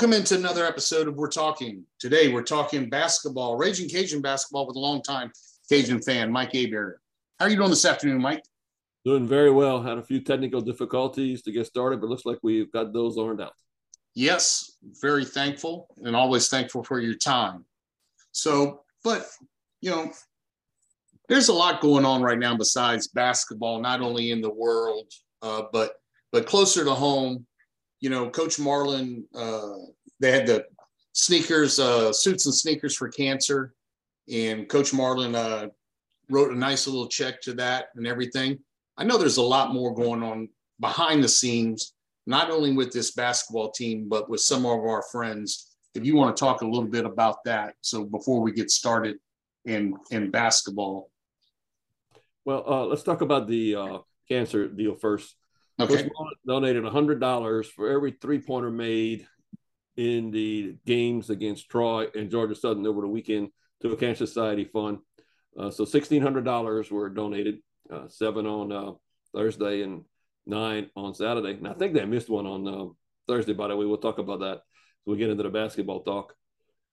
Welcome into another episode of We're Talking. Today we're talking basketball, Raging Cajun basketball with a longtime Cajun fan, Mike Aber. How are you doing this afternoon, Mike? Doing very well. Had a few technical difficulties to get started, but looks like we've got those ironed out. Yes, very thankful and always thankful for your time. So, but you know, there's a lot going on right now besides basketball, not only in the world, uh, but but closer to home you know, Coach Marlin, uh, they had the sneakers, uh, suits and sneakers for cancer, and Coach Marlin uh, wrote a nice little check to that and everything. I know there's a lot more going on behind the scenes, not only with this basketball team, but with some of our friends. If you want to talk a little bit about that, so before we get started in in basketball. Well, uh, let's talk about the uh, cancer deal first. Okay. donated $100 for every three pointer made in the games against Troy and Georgia Southern over the weekend to a Cancer Society fund. Uh, so $1,600 were donated, uh, seven on uh, Thursday and nine on Saturday. And I think they missed one on uh, Thursday, by the way. We'll talk about that so we get into the basketball talk.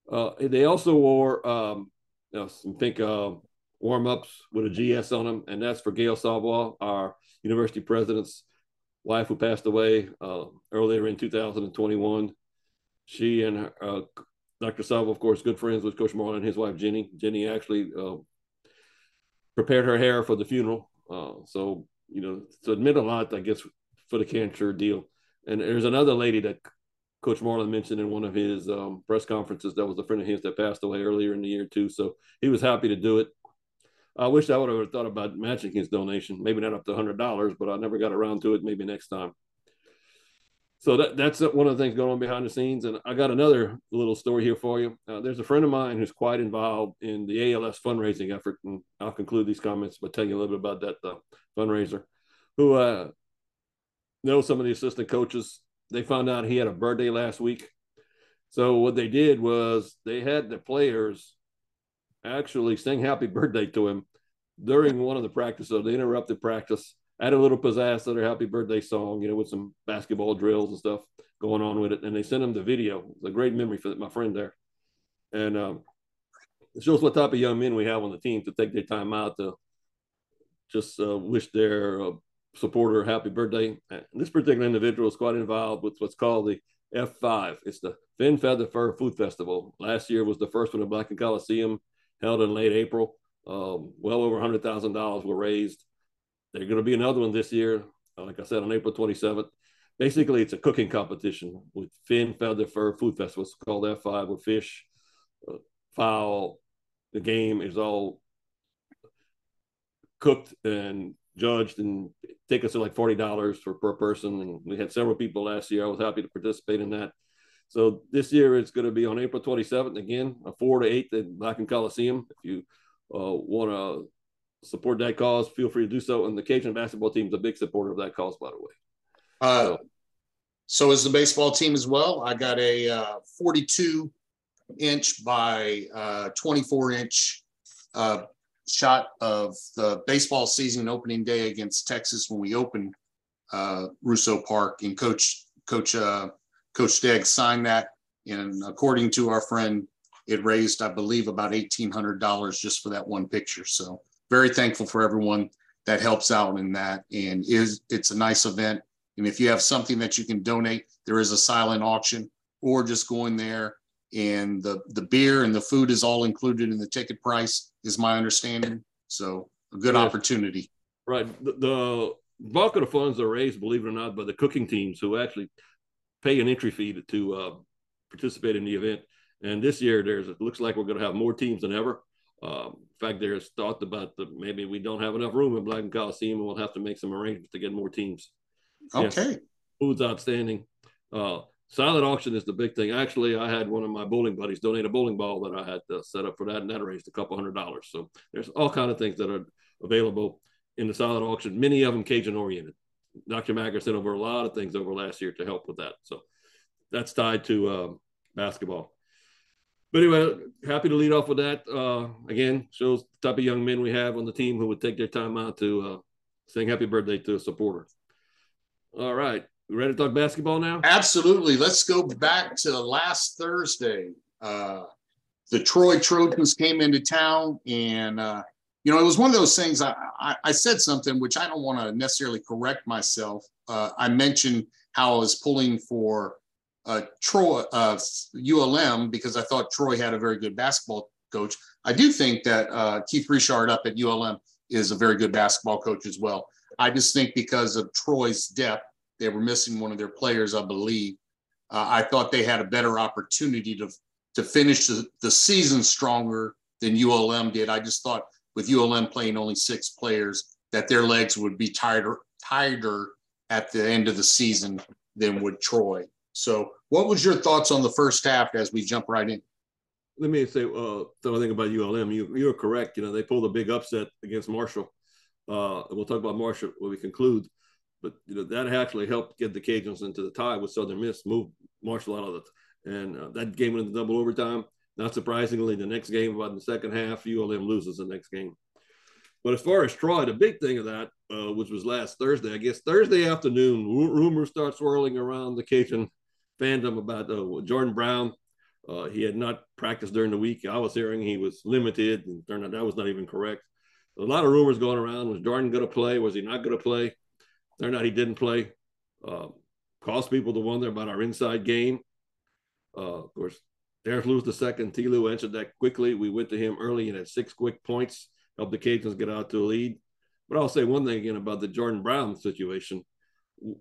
Uh, they also wore um, you know, some pink uh, warm ups with a GS on them, and that's for Gail Savoie, our university president's wife who passed away uh, earlier in 2021. She and uh, Dr. Savoie, of course, good friends with Coach Marlin and his wife Jenny. Jenny actually uh, prepared her hair for the funeral, uh, so you know, so it meant a lot, I guess, for the cancer deal. And there's another lady that Coach Marlin mentioned in one of his um, press conferences that was a friend of his that passed away earlier in the year too. So he was happy to do it. I wish I would have thought about matching his donation. Maybe not up to hundred dollars, but I never got around to it. Maybe next time. So that that's one of the things going on behind the scenes. And I got another little story here for you. Uh, there's a friend of mine who's quite involved in the ALS fundraising effort, and I'll conclude these comments by telling you a little bit about that uh, fundraiser. Who uh, knows some of the assistant coaches? They found out he had a birthday last week. So what they did was they had the players actually sing happy birthday to him during one of the practices. So they interrupted practice, add a little pizzazz to their happy birthday song, you know, with some basketball drills and stuff going on with it. And they sent him the video. It's a great memory for my friend there. And um, it shows what type of young men we have on the team to take their time out to just uh, wish their uh, supporter happy birthday. And this particular individual is quite involved with what's called the F5. It's the Fin Feather Fur Food Festival. Last year was the first one at Blackham Coliseum held in late April. Um, well over $100,000 were raised. There's going to be another one this year, uh, like I said, on April 27th. Basically, it's a cooking competition with fin, feather, fur food festival. It's called F5 with fish, uh, fowl. The game is all cooked and judged and tickets are like $40 for per person. And we had several people last year. I was happy to participate in that. So this year it's going to be on April 27th again, a four to eight at Blackham Coliseum. If you uh, want to support that cause, feel free to do so. And the Cajun basketball team is a big supporter of that cause, by the way. Uh, so, so is the baseball team as well. I got a uh, 42 inch by uh, 24 inch uh, shot of the baseball season opening day against Texas when we opened uh, Russo Park, and Coach Coach uh, Coach Stagg signed that. And according to our friend, it raised, I believe, about $1,800 just for that one picture. So very thankful for everyone that helps out in that. And is it's a nice event. And if you have something that you can donate, there is a silent auction or just go in there and the, the beer and the food is all included in the ticket price is my understanding. So a good yeah. opportunity. Right. The, the bulk of the funds are raised, believe it or not, by the cooking teams who actually pay an entry fee to, to uh, participate in the event. And this year, there's it looks like we're going to have more teams than ever. Um, in fact, there's thought about the maybe we don't have enough room in Blackham Coliseum, and we'll have to make some arrangements to get more teams. Okay. Yes, food's outstanding. Uh, silent auction is the big thing. Actually, I had one of my bowling buddies donate a bowling ball that I had uh, set up for that, and that raised a couple hundred dollars. So there's all kind of things that are available in the silent auction. Many of them Cajun oriented. Dr. Sent over a lot of things over last year to help with that. So that's tied to uh, basketball. But anyway, happy to lead off with that. Uh, again, shows the type of young men we have on the team who would take their time out to uh, sing happy birthday to a supporter. All right. We ready to talk basketball now? Absolutely. Let's go back to last Thursday. Uh, the Troy Trojans came into town, and uh, you know it was one of those things. I, I, I said something which I don't want to necessarily correct myself. Uh, I mentioned how I was pulling for uh, Troy uh, ULM because I thought Troy had a very good basketball coach. I do think that uh, Keith Richard up at ULM is a very good basketball coach as well. I just think because of Troy's depth, they were missing one of their players, I believe. Uh, I thought they had a better opportunity to to finish the, the season stronger than ULM did. I just thought with ULM playing only six players that their legs would be tighter tighter at the end of the season than would Troy. So, what was your thoughts on the first half as we jump right in? Let me say uh, something about ULM. You you're correct. You know they pulled a big upset against Marshall. Uh, we'll talk about Marshall when we conclude. But you know that actually helped get the Cajuns into the tie with Southern Miss, move Marshall out of it, and uh, that game went into double overtime. Not surprisingly, the next game, about in the second half, ULM loses the next game. But as far as Troy, the big thing of that, uh, which was last Thursday, I guess Thursday afternoon, rumors start swirling around the Cajun fandom about uh, Jordan Brown. Uh, he had not practiced during the week. I was hearing he was limited, and turned out that was not even correct. A lot of rumors going around. Was Jordan going to play? Was he not going to play? Turned out he didn't play. Uh, caused people to wonder about our inside game. Uh, of course, Terrence Lewis the second. T. Lou answered that quickly. We went to him early and had six quick points, helped the Cajuns get out to a lead. But I'll say one thing again about the Jordan Brown situation. You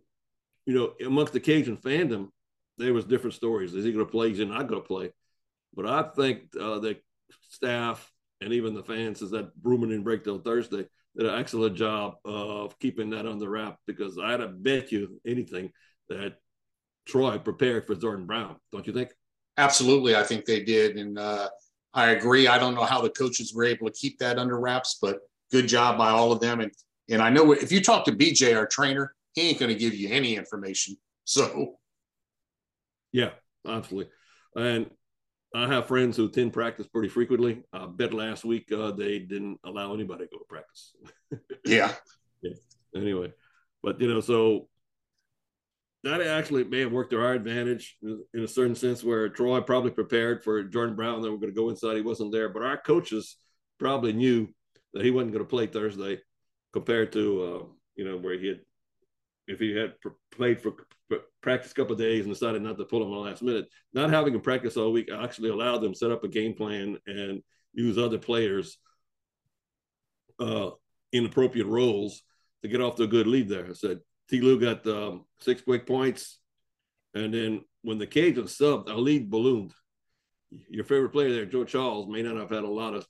know, amongst the Cajun fandom, there was different stories. Is he going to play? Is he not going to play? But I think uh, the staff and even the fans is that Bruman and Breakdown Thursday did an excellent job of keeping that under wrap because I'd have bet you anything that Troy prepared for Jordan Brown. Don't you think? Absolutely, I think they did, and uh, I agree. I don't know how the coaches were able to keep that under wraps, but good job by all of them. And and I know if you talk to BJ, our trainer, he ain't going to give you any information. So yeah, absolutely. And I have friends who attend practice pretty frequently. I bet last week uh, they didn't allow anybody to go to practice. yeah. yeah. Anyway, but you know, so that actually may have worked to our advantage in a certain sense where Troy probably prepared for Jordan Brown that we're going to go inside. He wasn't there, but our coaches probably knew that he wasn't going to play Thursday compared to, uh, you know, where he had if he had played for practice a couple of days and decided not to pull him in the last minute, not having him practice all week actually allowed them set up a game plan and use other players uh, in appropriate roles to get off to a good lead there. I said T. Lou got um, six quick points, and then when the Cajuns subbed, our lead ballooned. Your favorite player there, Joe Charles, may not have had a lot of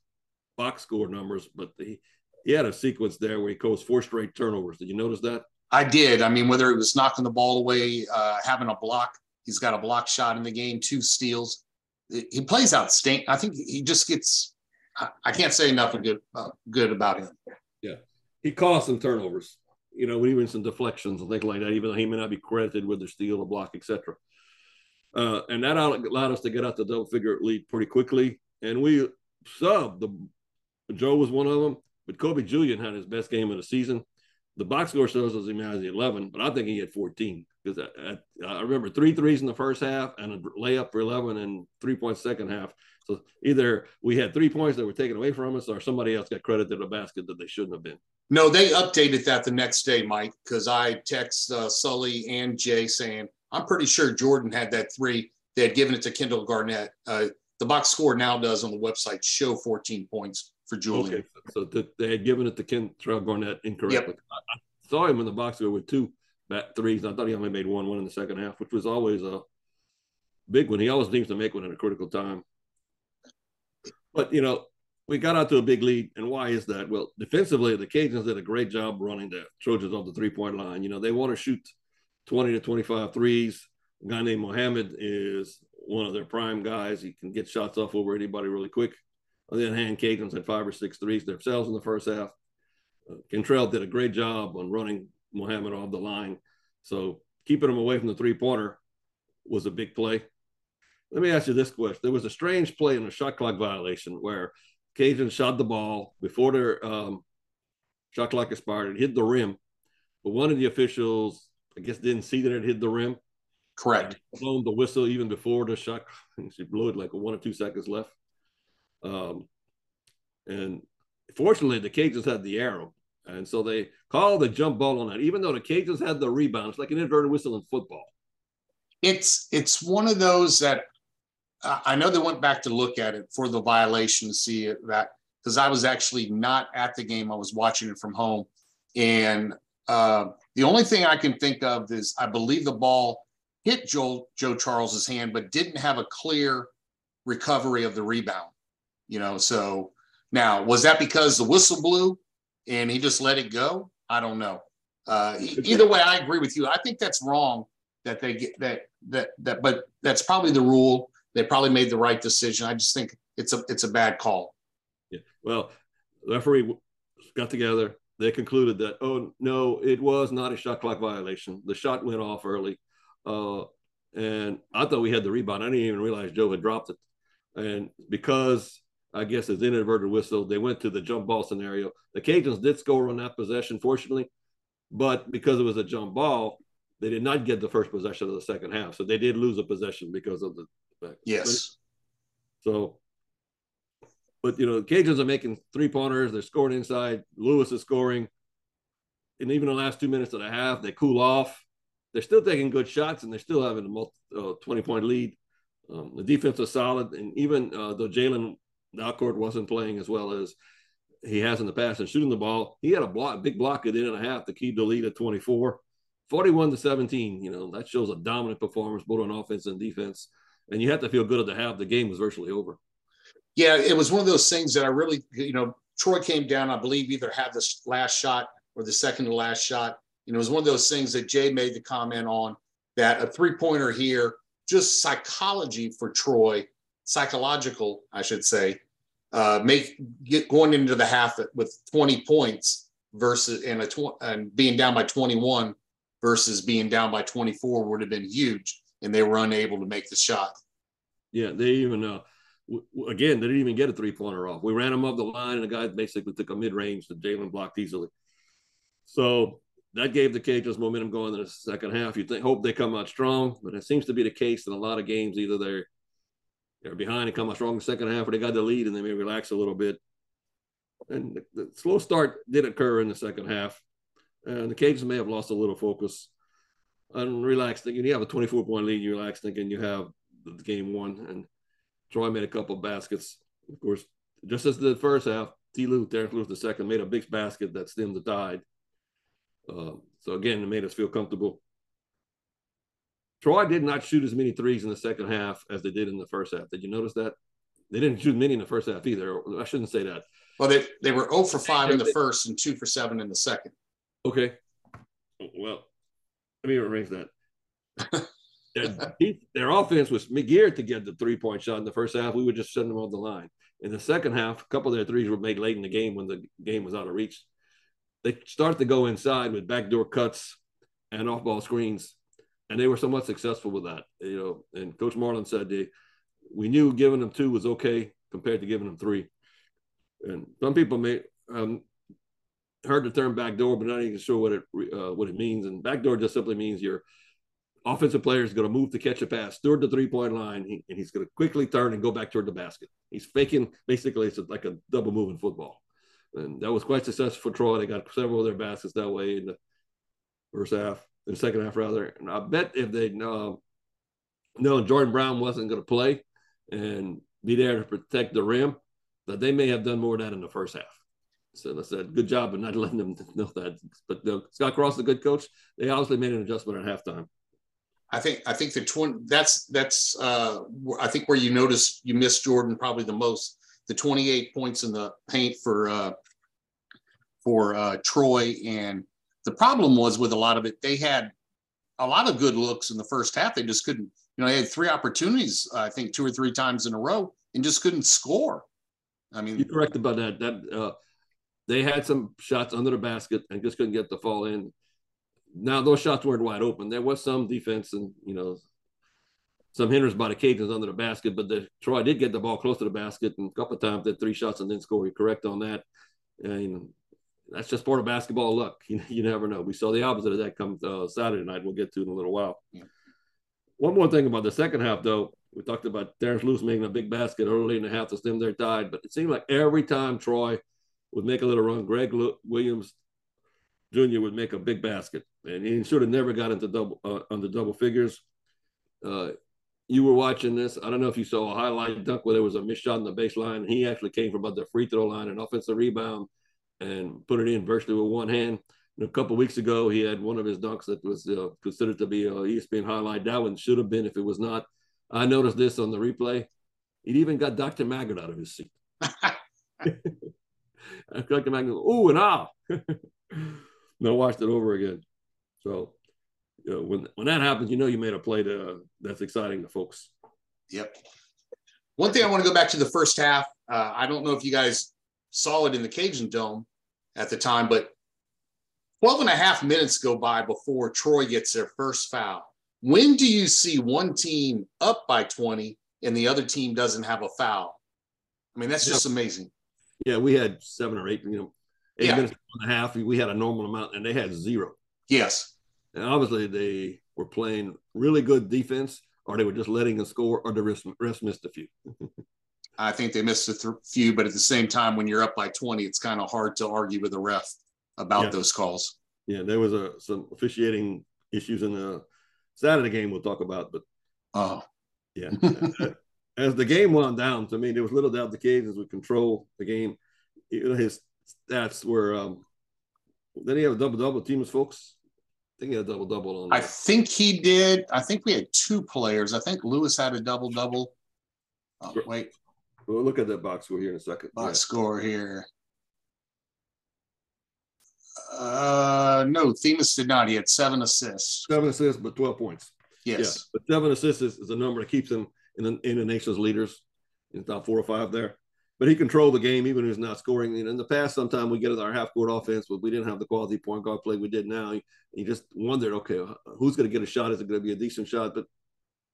box score numbers, but he, he had a sequence there where he caused four straight turnovers. Did you notice that? I did. I mean, whether it was knocking the ball away, uh, having a block, he's got a block shot in the game, two steals. He plays outstanding. I think he just gets. I can't say enough good uh, good about him. Yeah, he caused some turnovers. You know, even some deflections and things like that. Even though he may not be credited with the steal, the block, etc. Uh, and that allowed us to get out the double figure lead pretty quickly. And we subbed. The Joe was one of them, but Kobe Julien had his best game of the season the box score shows us he has 11, but I think he had 14 because I, I, I, remember three threes in the first half and a layup for 11 and three points second half. So either we had three points that were taken away from us or somebody else got credited a basket that they shouldn't have been. No, they updated that the next day, Mike, because I text uh, Sully and Jay saying, I'm pretty sure Jordan had that three. They had given it to Kentrell Garnett. Uh, the box score now does on the website show 14 points for Julien. Okay, so they had given it to Kentrell Garnett incorrectly. Yep. I, saw him in the box score with two back threes. I thought he only made one, one in the second half, which was always a big one. He always seems to make one at a critical time. But you know, we got out to a big lead, and why is that? Well, defensively, the Cajuns did a great job running the Trojans off the three-point line. You know, they want to shoot 20 to 25 threes. A guy named Mohammed is one of their prime guys. He can get shots off over anybody really quick. On the other hand, Cajuns had five or six threes themselves in the first half. Uh, Kentrell did a great job on running Mohammed off the line. So keeping him away from the three pointer was a big play. Let me ask you this question. There was a strange play in a shot clock violation where Cajun shot the ball before their um, shot clock expired. It hit the rim, but one of the officials I guess didn't see that it hit the rim. Correct. Blown the whistle even before the shot. She blew it like one or two seconds left. Um, and fortunately, the Cajuns had the arrow, and so they called the jump ball on that. Even though the Cajuns had the rebound, it's like an inverted whistle in football. It's it's one of those that uh, I know they went back to look at it for the violation to see that because I was actually not at the game. I was watching it from home, and uh, the only thing I can think of is I believe the ball hit Joe Joe Charles's hand, but didn't have a clear recovery of the rebound. You know, so now was that because the whistle blew and he just let it go? I don't know. Uh, either way, I agree with you. I think that's wrong that they get that that that, but that's probably the rule. They probably made the right decision. I just think it's a it's a bad call. Yeah. Well, referee got together. They concluded that oh no, it was not a shot clock violation. The shot went off early. Uh, and I thought we had the rebound. I didn't even realize Joe had dropped it. And because I guess it's inadvertent whistle, they went to the jump ball scenario. The Cajuns did score on that possession, fortunately, but because it was a jump ball, they did not get the first possession of the second half. So they did lose a possession because of the fact. yes. So, but you know, the Cajuns are making three pointers. They're scoring inside. Lewis is scoring, and even the last two minutes of the half, they cool off they're still taking good shots and they're still having a multi, uh, 20 point lead. Um, the defense is solid, and even uh, though Jalen Dalcourt wasn't playing as well as he has in the past and shooting the ball, he had a block, big block at the end and a half to keep the lead at 24, 41 to 17. You know, that shows a dominant performance both on offense and defense. And you have to feel good at the half. The game was virtually over. Yeah, it was one of those things that I really, you know, Troy came down, I believe, either had this last shot or the second to last shot you know, it was one of those things that Jay made the comment on that a three pointer here, just psychology for Troy, psychological, I should say, uh, make get going into the half with 20 points versus and a tw- and being down by 21 versus being down by 24 would have been huge, and they were unable to make the shot. Yeah, they even uh, again they didn't even get a three pointer off. We ran them up the line, and the guy basically took a mid range that Jalen blocked easily. So that gave the Cajuns momentum going in the second half. You think hope they come out strong, but it seems to be the case in a lot of games. Either they're they're behind and come out strong second half, or they got the lead and they may relax a little bit. And the, the slow start did occur in the second half, and the Cajuns may have lost a little focus and relaxed thinking you have a 24 point lead. You relax thinking you have the game won, and Troy made a couple baskets. Of course, just as the first half, T. Lou, Terrence Lewis the second, made a big basket that stemmed the tide. Uh, so again, it made us feel comfortable. Troy did not shoot as many threes in the second half as they did in the first half. Did you notice that? They didn't shoot many in the first half either. I shouldn't say that. Well, they, they were 0 for 5 in the first and 2 for 7 in the second. Okay. Well, let me erase that. their, their, offense was geared to get the three point shot in the first half. We would just send them on the line. In the second half, a couple of their threes were made late in the game when the game was out of reach they start to go inside with backdoor cuts and off ball screens. And they were somewhat successful with that, you know. And Coach Marlin said they, we knew giving them two was okay compared to giving them three. And some people may um, heard the term backdoor, but not even sure what it uh, what it means. And backdoor just simply means your offensive player is going to move to catch a pass toward the three point line, and he's going to quickly turn and go back toward the basket. He's faking basically it's like a double move in football and that was quite successful for Troy. They got several of their baskets that way in the first half, the second half rather. And I bet if they uh, know Jordan Brown wasn't going to play and be there to protect the rim, that they may have done more of that in the first half. So I said, good job of not letting them know that. But Scott Cross is a good coach. They obviously made an adjustment at halftime. I think I think the twin that's that's uh, I think where you notice you miss Jordan probably the most. The 28 points in the paint for uh, for uh, Troy. And the problem was with a lot of it, they had a lot of good looks in the first half. They just couldn't, you know, they had three opportunities, I think two or three times in a row and just couldn't score. I mean, you're correct about that. That uh, they had some shots under the basket and just couldn't get the fall in. Now those shots weren't wide open. There was some defense and you know some hindrance by the Cajuns under the basket, but the Troy did get the ball close to the basket and a couple of times did three shots and then score. You're correct on that. And that's just part of basketball luck. You, you never know. We saw the opposite of that come uh, Saturday night. We'll get to in a little while. Yeah. One more thing about the second half, though. We talked about Terrence Lewis making a big basket early in the half to stem their tide, but it seemed like every time Troy would make a little run, Greg Williams Jr. would make a big basket, and he should have never got into double uh, under double figures. Uh, you were watching this. I don't know if you saw a highlight dunk where there was a missed shot in the baseline. He actually came from about the free throw line, an offensive rebound, and put it in virtually with one hand. And a couple weeks ago, he had one of his dunks that was uh, considered to be a ESPN highlight. That one should have been if it was not. I noticed this on the replay. He even got Dr. Maggard out of his seat. Dr. Maggard, ooh and ah. no, watched it over again. So you know, when when that happens, you know you made a play to, that's exciting to folks. Yep. One thing I want to go back to the first half. Uh, I don't know if you guys it in the Cajun Dome at the time, but 12 and a half minutes go by before Troy gets their first foul. When do you see one team up by 20 and the other team doesn't have a foul? I mean, that's just amazing. Yeah, we had seven or eight, you know, eight yeah. minutes and a half. We had a normal amount and they had zero. Yes. And obviously, they were playing really good defense, or they were just letting us score, or the rest, rest missed a few. I think they missed a th- few, but at the same time, when you're up by 20, it's kind of hard to argue with the ref about yeah. those calls. Yeah, there was a, some officiating issues in the Saturday game we'll talk about, but oh, yeah. As the game wound down, to me, there was little doubt the Cajuns would control the game. You know, his stats were. Um, then he have a double double teams, folks I think he had a double double on. I think he did. I think we had two players. I think Lewis had a double double. Oh, wait. We'll look at that box score here in a second. Box yeah. score here. Uh, no, Themus did not. He had seven assists. Seven assists, but 12 points. Yes. Yeah, but seven assists is, is a number that keeps him in the, in the nation's leaders in the top four or five there but he controlled the game even when he's not scoring. And in the past, sometimes we get at our half court offense, but we didn't have the quality point guard play we did now. You just wondered, okay, who's going to get a shot? Is it going to be a decent shot? But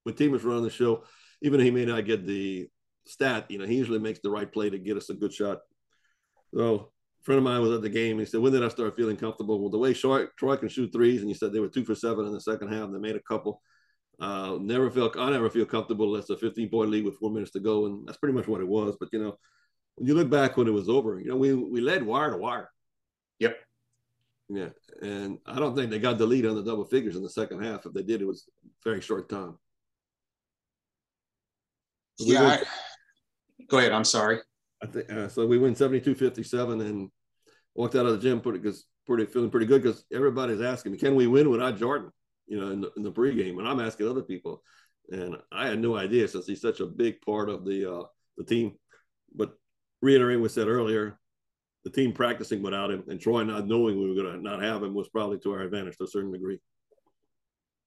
when Themus is running the show, even if he may not get the stat, you know, he usually makes the right play to get us a good shot. So a friend of mine was at the game. He said, when did I start feeling comfortable? Well, the way Troy, Troy can shoot threes, and he said they were two for seven in the second half. And they made a couple. Uh, never felt I never feel comfortable. That's a 15 point lead with four minutes to go, and that's pretty much what it was. But you know, when you look back when it was over, you know, we we led wire to wire. Yep. Yeah, and I don't think they got the lead on the double figures in the second half. If they did, it was very short time. So yeah. Went, I, go ahead. I'm sorry. I think uh, so. We win 72-57 and walked out of the gym pretty because pretty feeling pretty good because everybody's asking me, can we win without Jordan? you know, in the, in the pregame. And I'm asking other people, and I had no idea since he's such a big part of the uh, the team. But reiterating what I said earlier, the team practicing without him and Troy not knowing we were going to not have him was probably to our advantage to a certain degree.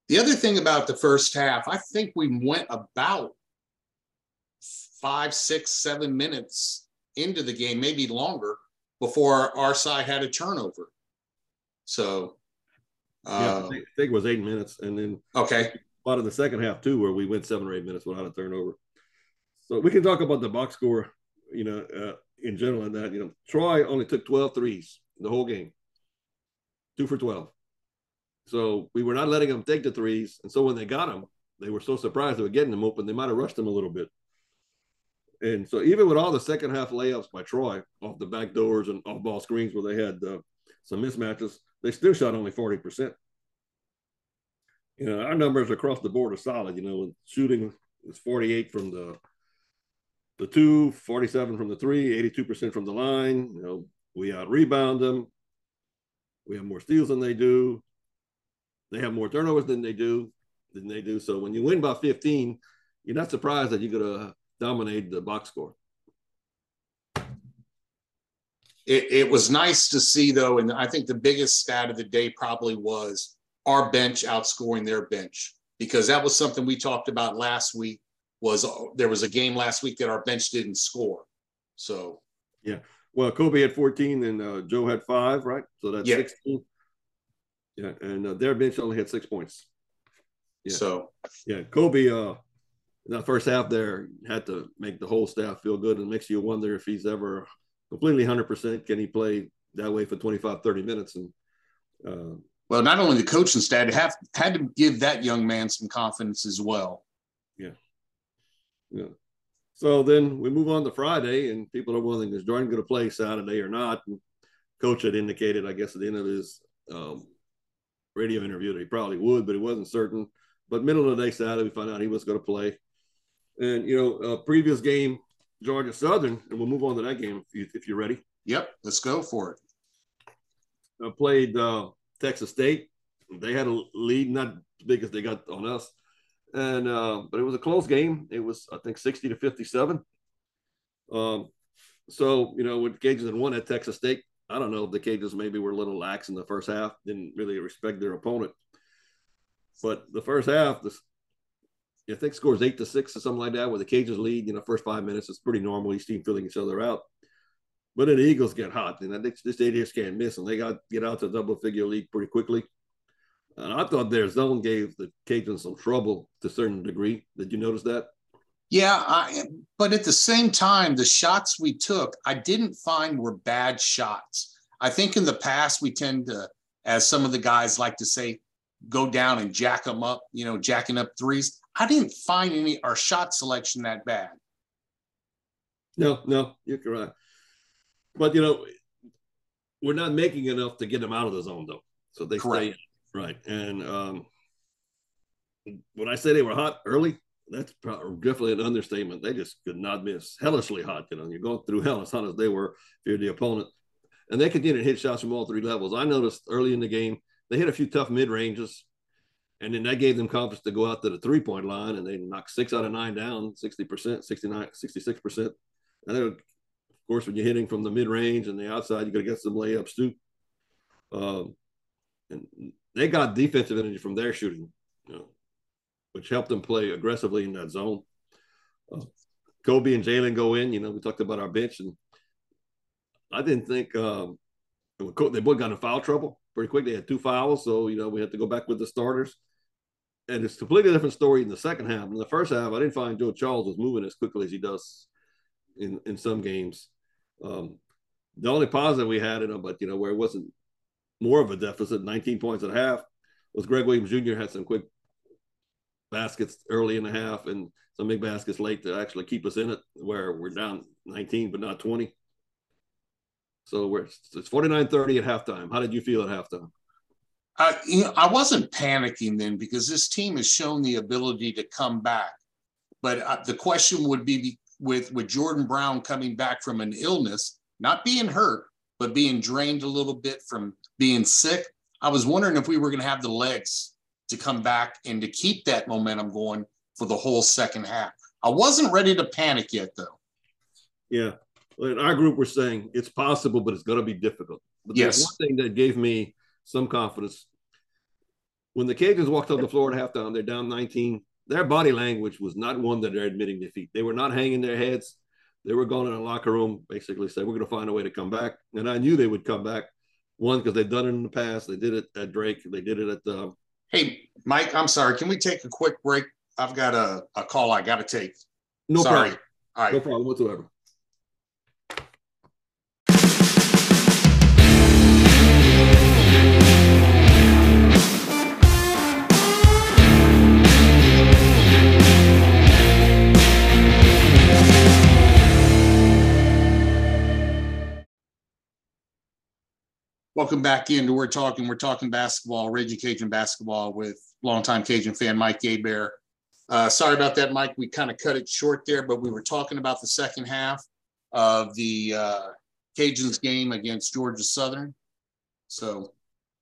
The other thing about the first half, I think we went about five, six, seven minutes into the game, maybe longer, before our side had a turnover. So yeah, um, I think it was eight minutes, and then okay, a lot of the second half too, where we went seven or eight minutes without a turnover. So we can talk about the box score, you know, uh, in general. And that you know, Troy only took 12 threes the whole game, two for 12. So we were not letting them take the threes, and so when they got them, they were so surprised they were getting them open. They might have rushed them a little bit. And so even with all the second half layups by Troy off the back doors and off ball screens where they had uh, some mismatches, they still shot only 40%. You know, our numbers across the board are solid. You know, shooting is 48 from the the two, 47 from the three, 82% from the line. You know, we out rebound them. We have more steals than they do. They have more turnovers than they do than they do. So when you win by 15, you're not surprised that you're gonna dominate the box score it, it was nice to see though, and I think the biggest stat of the day probably was our bench outscoring their bench because that was something we talked about last week. Was there was a game last week that our bench didn't score, so yeah. Well, Kobe had 14 and uh, Joe had five, right? So that's yeah. 16. Yeah, and uh, their bench only had six points. Yeah. So yeah, Kobe. Uh, in that first half there had to make the whole staff feel good and makes you wonder if he's ever completely 100%. Can he play that way for 25, 30 minutes. And uh, well, not only the coaching staff have had to give that young man some confidence as well. Yeah. Yeah. So then we move on to Friday, and people are wondering is Jordan going to play Saturday or not? And coach had indicated, I guess, at the end of his um, radio interview that he probably would, but he wasn't certain. But middle of the day Saturday, we found out he was going to play. And you know, uh, previous game, Georgia Southern, and we'll move on to that game if, you, if you're ready. Yep, let's go for it. I played uh, Texas State. They had a lead, not as big as they got on us, and uh, but it was a close game. It was, I think, sixty to fifty-seven. Um, so you know, with Cajuns had won at Texas State, I don't know if the Cajuns maybe were a little lax in the first half, didn't really respect their opponent. But the first half, the I think scores eight to six or something like that, where the Cajuns lead. You know, first five minutes is pretty normal. Each team filling each other out. But then the Eagles get hot, and I think this just can't miss, and they got get out to double figure lead pretty quickly. And I thought their zone gave the Cajuns some trouble to a certain degree. Did you notice that? Yeah, I, but at the same time, the shots we took, I didn't find were bad shots. I think in the past we tend to, as some of the guys like to say, go down and jack them up, you know, jacking up threes. I didn't find any our shot selection that bad. No, no, you're correct. But you know, we're not making enough to get them out of the zone though. So they correct. stay right. And um, when I say they were hot early, that's probably definitely an understatement. They just could not miss. Hellishly hot. You know, you're going through hell as hot as they were if you're the opponent. And they continued to hit shots from all three levels. I noticed early in the game, they hit a few tough mid ranges, and then that gave them confidence to go out to the three point line, and they knocked six out of nine down, 60%, 69, 66%. And then, of course, when you're hitting from the mid range and the outside, you got to get some layups too. Um, and they got defensive energy from their shooting, you know, which helped them play aggressively in that zone. Uh, Kobe and Jalen go in. You know, we talked about our bench, and I didn't think um, they both got in foul trouble pretty quick. They had two fouls, so you know we had to go back with the starters. And it's completely different story in the second half. In the first half, I didn't find Joe Charles was moving as quickly as he does in in some games. Um, the only positive we had in him, but you know where it wasn't more of a deficit, 19 points at half, was Greg Williams Jr. had some quick baskets early in the half and some big baskets late to actually keep us in it, where we're down 19 but not 20. So we're it's 49-30 at halftime. How did you feel at halftime? Uh, you know, I wasn't panicking then because this team has shown the ability to come back. But uh, the question would be with with Jordan Brown coming back from an illness, not being hurt, but being drained a little bit from being sick. I was wondering if we were going to have the legs to come back and to keep that momentum going for the whole second half. I wasn't ready to panic yet, though. Yeah, in our group, we're saying it's possible, but it's going to be difficult. But yes. one thing that gave me some confidence when the Cajuns walked on the floor at halftime, they're down 19. Their body language was not one that they're admitting defeat. They were not hanging their heads. They were going in the locker room, basically said, We're going to find a way to come back. And I knew they would come back. One, because they've done it in the past. They did it at Drake. They did it at the. Hey, Mike, I'm sorry. Can we take a quick break? I've got a, a call I got to take. No sorry. problem. All right. No problem whatsoever. Welcome back into We're Talking. We're talking basketball, Raging Cajun basketball with longtime Cajun fan Mike Abear. Uh, sorry about that, Mike. We kind of cut it short there, but we were talking about the second half of the uh, Cajuns game against Georgia Southern. So,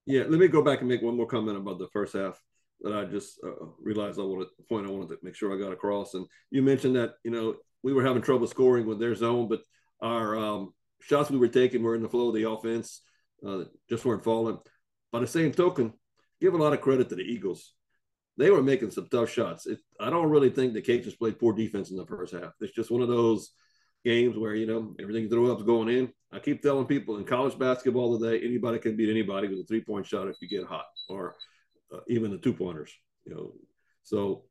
yeah, let me go back and make one more comment about the first half that I just uh, realized I wanted the point I wanted to make sure I got across. And you mentioned that you know we were having trouble scoring with their zone, but our um, shots we were taking were in the flow of the offense uh, just weren't falling. By the same token, give a lot of credit to the Eagles. They were making some tough shots. It, I don't really think the Cajuns played poor defense in the first half. It's just one of those games where you know everything throw up's going in. I keep telling people in college basketball today, anybody can beat anybody with a three point shot if you get hot, or uh, even the two pointers. You know, so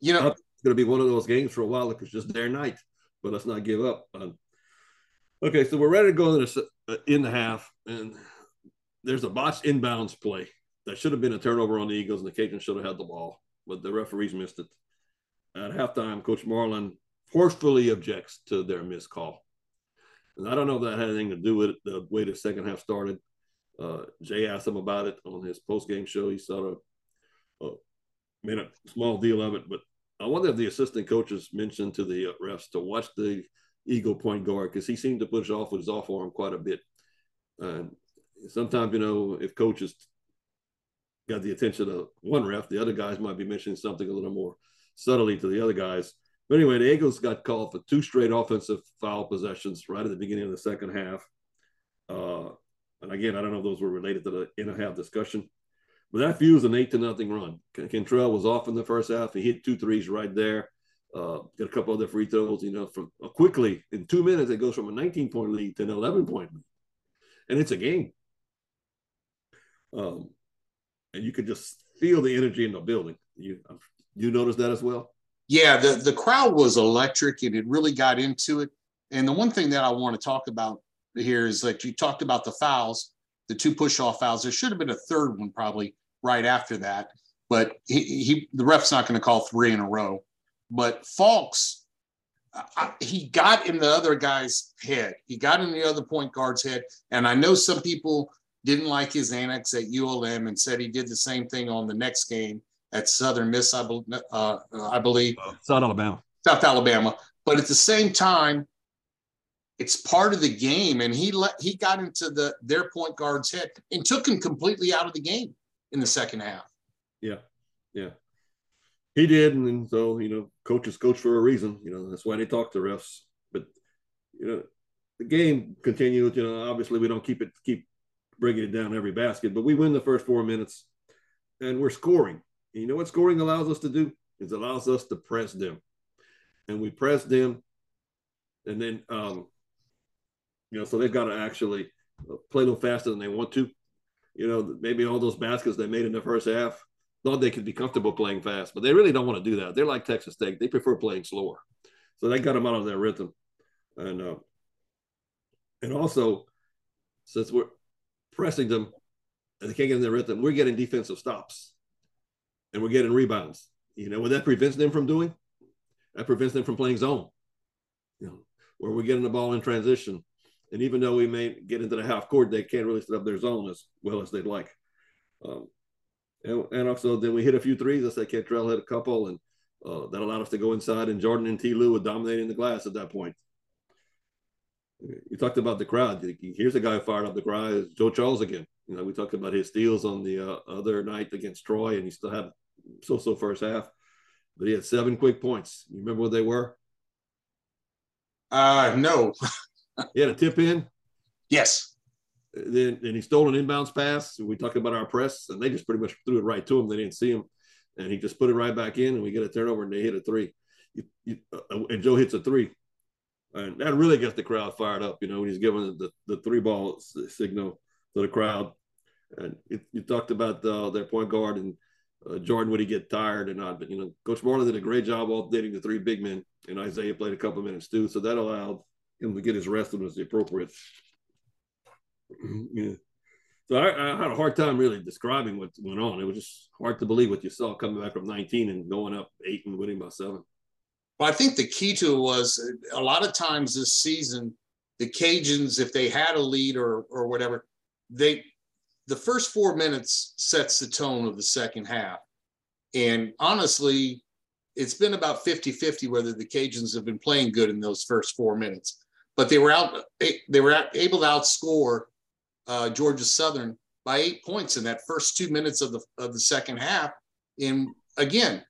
you know it's going to be one of those games for a while. It's just their night, but let's not give up. Okay, so we're ready to go in the, uh, in the half, and there's a botched inbounds play that should have been a turnover on the Eagles, and the Cajuns should have had the ball, but the referees missed it. At halftime, Coach Marlin forcefully objects to their missed call. And I don't know if that had anything to do with it, the way the second half started. Uh, Jay asked him about it on his post game show. He sort of uh, made a small deal of it, but I wonder if the assistant coaches mentioned to the refs to watch the Eagle point guard because he seemed to push off with his off arm quite a bit. And sometimes, you know, if coaches got the attention of one ref, the other guys might be mentioning something a little more subtly to the other guys. But anyway, the Eagles got called for two straight offensive foul possessions right at the beginning of the second half. Uh, and again, I don't know if those were related to the in a half discussion, but that fused an eight to nothing run. Kentrell was off in the first half. He hit two threes right there. Uh, a couple other free throws. You know, from uh, quickly in two minutes, it goes from a 19 point lead to an 11 point lead, and it's a game. Um, and you could just feel the energy in the building. You you notice that as well? Yeah, the the crowd was electric, and it really got into it. And the one thing that I want to talk about here is like you talked about the fouls, the two push off fouls. There should have been a third one probably right after that, but he, he the ref's not going to call three in a row. But Fulks, I, he got in the other guy's head. He got in the other point guard's head, and I know some people didn't like his annex at ULM and said he did the same thing on the next game at Southern Miss, I, uh, I believe. Uh, South Alabama. South Alabama. But at the same time, it's part of the game, and he let he got into the their point guard's head and took him completely out of the game in the second half. Yeah, yeah, he did, and so you know, coaches coach for a reason. You know, that's why they talk to refs. But you know, the game continues. You know, obviously we don't keep it keep bringing it down every basket, but we win the first four minutes, and we're scoring. And you know what scoring allows us to do? is allows us to press them, and we press them, and then um, you know, so they've got to actually play a little faster than they want to. You know, maybe all those baskets they made in the first half thought they could be comfortable playing fast, but they really don't want to do that. They're like Texas State; they prefer playing slower. So they got them out of their rhythm, and uh, and also since we're pressing them and they can't get in their rhythm, we're getting defensive stops and we're getting rebounds. You know what that prevents them from doing? That prevents them from playing zone. You know, where we're getting the ball in transition. And even though we may get into the half court, they can't really set up their zone as well as they'd like. Um, and, and, also, then we hit a few threes. I said Kentrell hit a couple, and uh, that allowed us to go inside. And Jordan and T. Lou were dominating the glass at that point. You talked about the crowd. Here's a guy who fired up the crowd. Joe Charles again. You know, we talked about his steals on the uh, other night against Troy, and he still had so-so first half, but he had seven quick points. You remember what they were? Uh, no. he had a tip in. Yes. Then and he stole an inbounds pass. We talked about our press, and they just pretty much threw it right to him. They didn't see him, and he just put it right back in, and we get a turnover, and they hit a three. You, you, uh, and Joe hits a three, and that really gets the crowd fired up. You know, when he's giving the, the three ball signal to the crowd. And it, you talked about uh, their point guard and uh, Jordan would he get tired or not. But you know, Coach Marlin did a great job alternating the three big men, and Isaiah played a couple minutes too, so that allowed him to get his rest when it was the appropriate. yeah. So I, I, had a hard time really describing what went on. It was just hard to believe what you saw coming back from 19 and going up eight and winning by seven. Well, I think the key to it was uh, a lot of times this season, the Cajuns, if they had a lead or or whatever, they the first four minutes sets the tone of the second half. And honestly, it's been about 50 50 whether the Cajuns have been playing good in those first four minutes. But they were out, eh, they were able to outscore uh, Georgia Southern by eight points in that first two minutes of the of the second half. And again,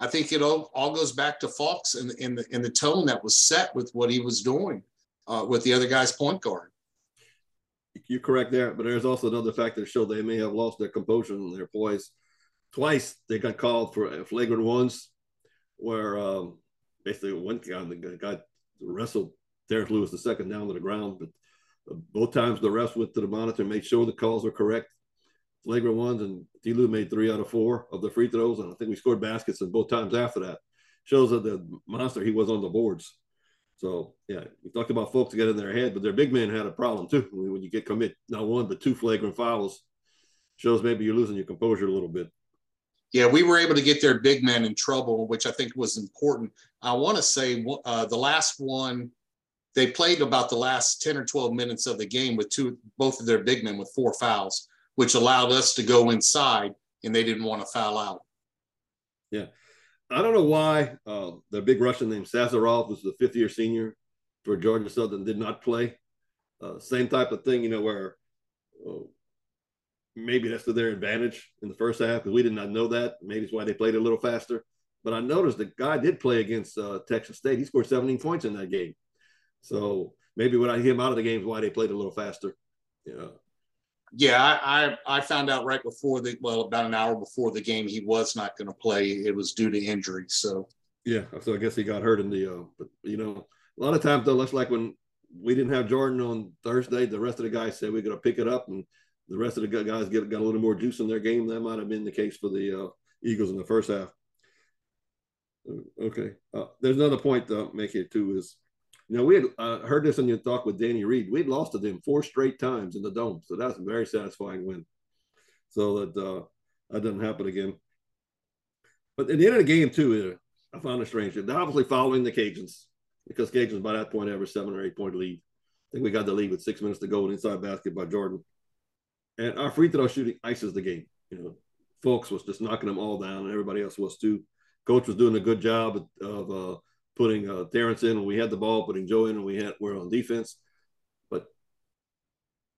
I think it all, all goes back to Fulks and, and, the, and the tone that was set with what he was doing uh, with the other guy's point guard you're correct there, but there's also another factor that show they may have lost their composure and their poise. Twice they got called for flagrant ones, where um, basically one guy the guy wrestled Derek Lewis the second down to the ground, but both times the refs went to the monitor, made sure the calls were correct. Flagrant ones, and D. Lou made three out of four of the free throws, and I think we scored baskets in both times after that. Shows that the monster he was on the boards. So yeah, we talked about Fulks to get in their head, but their big men had a problem too. When you get commit not one but two flagrant fouls, shows maybe you're losing your composure a little bit. Yeah, we were able to get their big men in trouble, which I think was important. I want to say uh, the last one, they played about the last 10 or 12 minutes of the game with two, both of their big men with four fouls, which allowed us to go inside and they didn't want to foul out. Yeah. I don't know why uh, the big Russian named Sazarov was the fifth year senior for Georgia Southern did not play. Uh, same type of thing, you know, where uh, maybe that's to their advantage in the first half because we did not know that. Maybe it's why they played a little faster. But I noticed the guy did play against uh, Texas State. He scored 17 points in that game. So maybe when I him out of the games, why they played a little faster. Yeah. Yeah, I, I, I found out right before the well about an hour before the game he was not going to play. It was due to injury. So yeah, so I guess he got hurt in the. Uh, but you know, a lot of times though, that's like when we didn't have Jordan on Thursday. The rest of the guys said we're going to pick it up, and the rest of the guys get got a little more juice in their game. That might have been the case for the uh, Eagles in the first half. Okay, uh, there's another point to make here too is, you know, we had uh, heard this in your talk with Danny Reed. We'd lost to them four straight times in the dome, so that's a very satisfying win. So that uh, that doesn't happen again. But at the end of the game too, uh, I found it strange. They're obviously following the Cajuns because Cajuns by that point have a seven or eight point lead. I think we got the lead with six minutes to go, and inside basket by Jordan and our free throw shooting ices the game. You know, Fulks was just knocking them all down, and everybody else was too. Coach was doing a good job of, of uh, putting uh, Terrence in when we had the ball, putting Joe in when we had we're on defense. But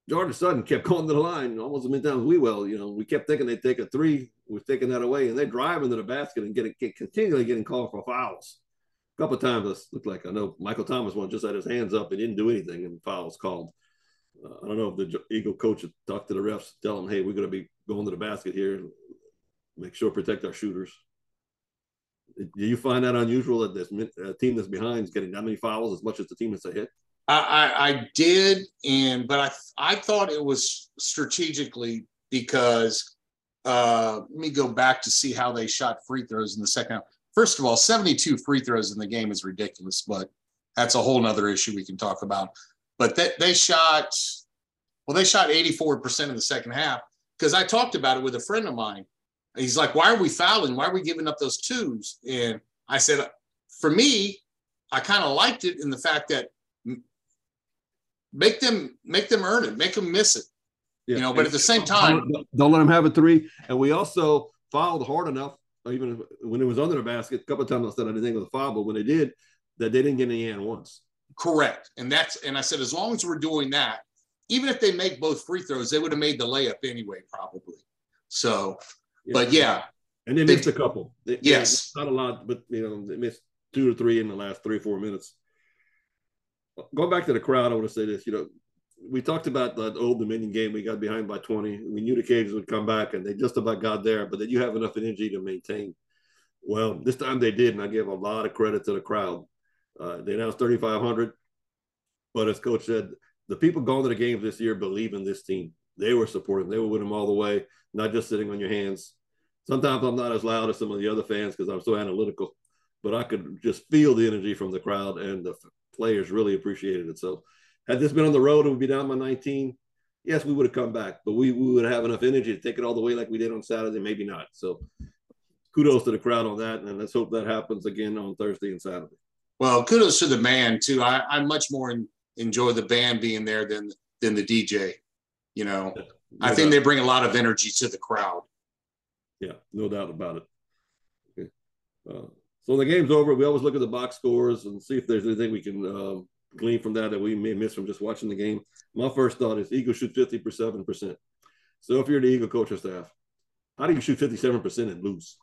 Georgia Southern kept going to the line almost as many times we will. You know, we kept thinking they'd take a three, we're taking that away, and they drive into the basket and getting get, continually getting called for fouls. A couple of times it looked like I know Michael Thomas one just had his hands up and didn't do anything, and fouls called uh, I don't know if the Eagle coach talked to the refs, tell them, hey, we're going to be going to the basket here, make sure protect our shooters. Do you find that unusual that this uh, team that's behind is getting that many fouls as much as the team that's ahead? I, I, did, and but I I thought it was strategically because uh, let me go back to see how they shot free throws in the second half. First of all, 72 free throws in the game is ridiculous, but that's a whole nother issue we can talk about but they, they shot, well, they shot 84% in the second half because I talked about it with a friend of mine. He's like, why are we fouling? Why are we giving up those twos? And I said, for me, I kind of liked it in the fact that make them make them earn it, make them miss it. Yeah. You know, but at the same time, don't let them have a three. And we also fouled hard enough, even when it was under the basket. A couple of times I said I didn't think it was a foul, but when they did, that they didn't get any and once. Correct. And that's and I said as long as we're doing that, even if they make both free throws, they would have made the layup anyway, probably. So, yeah. but yeah. And they missed a couple. They, yes. Not a lot, but you know, they missed two or three in the last three or four minutes. Going back to the crowd, I want to say this. You know, we talked about the old Dominion game. We got behind by 20. We knew the Cajuns would come back, and they just about got there, but then you have enough energy to maintain. Well, this time they did, and I give a lot of credit to the crowd. Uh, they announced 3,500. But as coach said, the people going to the games this year believe in this team. They were supporting. They were with them all the way, not just sitting on your hands. Sometimes I'm not as loud as some of the other fans because I'm so analytical, but I could just feel the energy from the crowd and the players really appreciated it. So, had this been on the road and we'd be down by 19, yes, we would have come back, but we, we would have enough energy to take it all the way like we did on Saturday, maybe not. So, kudos to the crowd on that, and let's hope that happens again on Thursday and Saturday. Well, kudos to the band too. I, I much more enjoy the band being there than than the DJ. You know, yeah, no I think doubt. they bring a lot of energy to the crowd. Yeah, no doubt about it. Okay. Uh, so the game's over. We always look at the box scores and see if there's anything we can uh, glean from that that we may miss from just watching the game. My first thought is Eagles shoot 57%. So if you're the Eagle coaching staff, how do you shoot 57% and lose?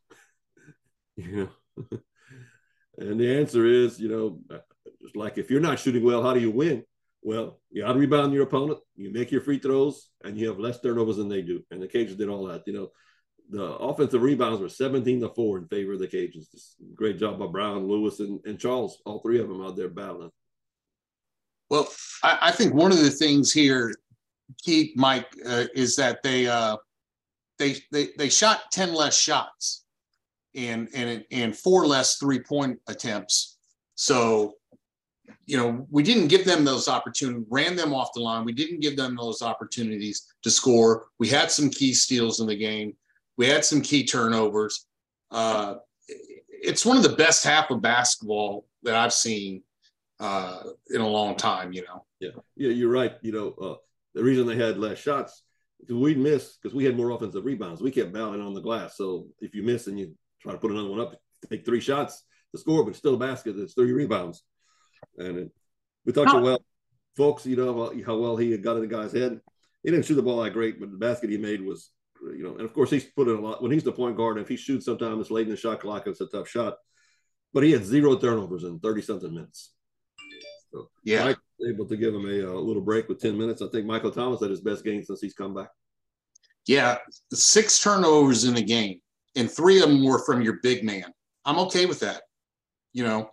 you know? And the answer is, you know, just like if you're not shooting well, how do you win? Well, you out rebound your opponent, you make your free throws, and you have less turnovers than they do. And the Cajuns did all that. You know, the offensive rebounds were 17 to 4 in favor of the Cajuns. Great job by Brown, Lewis, and, and Charles, all three of them out there battling. Well, I, I think one of the things here, Keith, Mike, uh, is that they uh, they they they shot 10 less shots and and and four less three point attempts. So you know, we didn't give them those opportunities, ran them off the line. We didn't give them those opportunities to score. We had some key steals in the game. We had some key turnovers. Uh, it's one of the best half of basketball that I've seen uh, in a long time. You know. Yeah, yeah, you're right. You know, uh, the reason they had less shots we missed because we had more offensive rebounds. We kept battling on the glass. So if you miss and you try to put another one up, take three shots to score, but still a basket. It's three rebounds. And it, we talked about well, Fulks, you know, how well he had got in the guy's head. He didn't shoot the ball that great, but the basket he made was, you know, and of course he's put in a lot. When he's the point guard, if he shoots sometimes late in the shot clock, it's a tough shot. But he had zero turnovers in 30 something minutes. So yeah. Mike able to give him a, a, little break with 10 minutes. I think Michael Thomas had his best game since he's come back. Yeah. Six turnovers in a game, and three of them were from your big man. I'm okay with that. You know,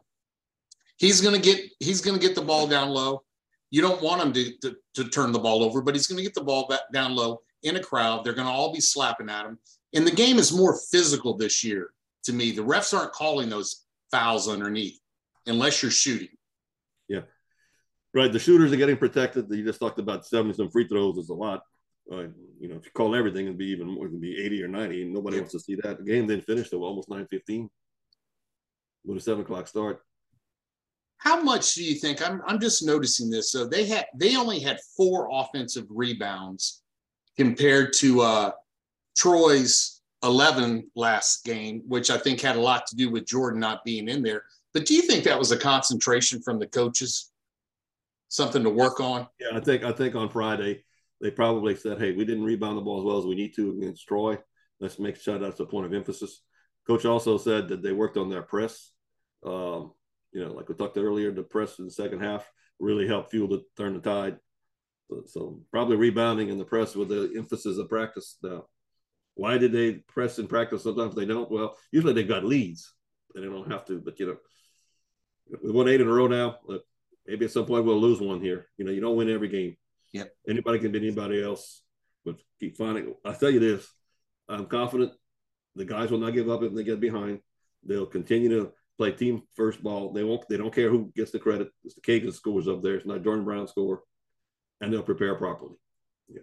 he's going to get he's going to get the ball down low. You don't want him to, to, to turn the ball over, but he's going to get the ball back down low in a crowd. They're going to all be slapping at him. And the game is more physical this year to me. The refs aren't calling those fouls underneath unless you're shooting. Yeah. Right. The shooters are getting protected. You just talked about 70 some free throws is a lot. Uh, you know, if you call everything, it'd be even more, it'd be 80 or 90. And nobody yeah. wants to see that. The game didn't finish till almost 9 15 with a seven o'clock start how much do you think I'm, I'm just noticing this so they had they only had four offensive rebounds compared to uh, troy's 11 last game which i think had a lot to do with jordan not being in there. But do you think that was a concentration from the coaches? Something to work on? Yeah i think i think on friday they probably said hey we didn't rebound the ball as well as we need to against troy. Let's make sure that's a point of emphasis. Coach also said that they worked on their press um, you know, like we talked earlier, the press in the second half really helped fuel the turn the tide. So, so probably rebounding in the press with the emphasis of practice. Now, why did they press in practice? Sometimes they don't. Well, usually they've got leads and they don't have to. But you know, we won eight in a row now. Look, maybe at some point we'll lose one here. You know, you don't win every game. Yep. Anybody can beat anybody else. But keep finding. I tell you this, I'm confident the guys will not give up if they get behind. They'll continue to play team first ball. They won't. They don't care who gets the credit. It's the Kagan scores up there. It's not Jordan Brown score, and they'll prepare properly. Yeah.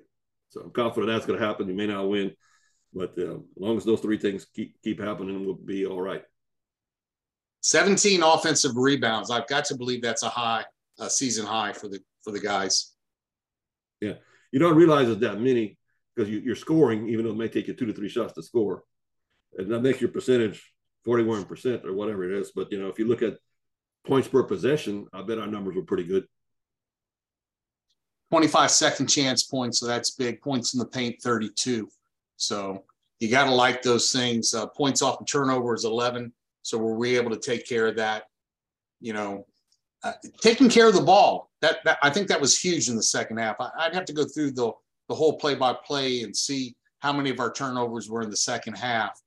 So I'm confident that's going to happen. You may not win, but uh, as long as those three things keep keep happening, we'll be all right. 17 offensive rebounds. I've got to believe that's a high, a season high for the for the guys. Yeah, you don't realize it's that many because you, are scoring, even though it may take you two to three shots to score, and that makes your percentage 41% or whatever it is. But, you know, if you look at points per possession, I bet our numbers were pretty good. 25 second chance points. So that's big. Points in the paint, 32. So you got to like those things. Uh, points off the turnover is 11. So were we able to take care of that? You know, uh, taking care of the ball. That, that I think that was huge in the second half. I, would have to go through the the whole play by play and see how many of our turnovers were in the second half.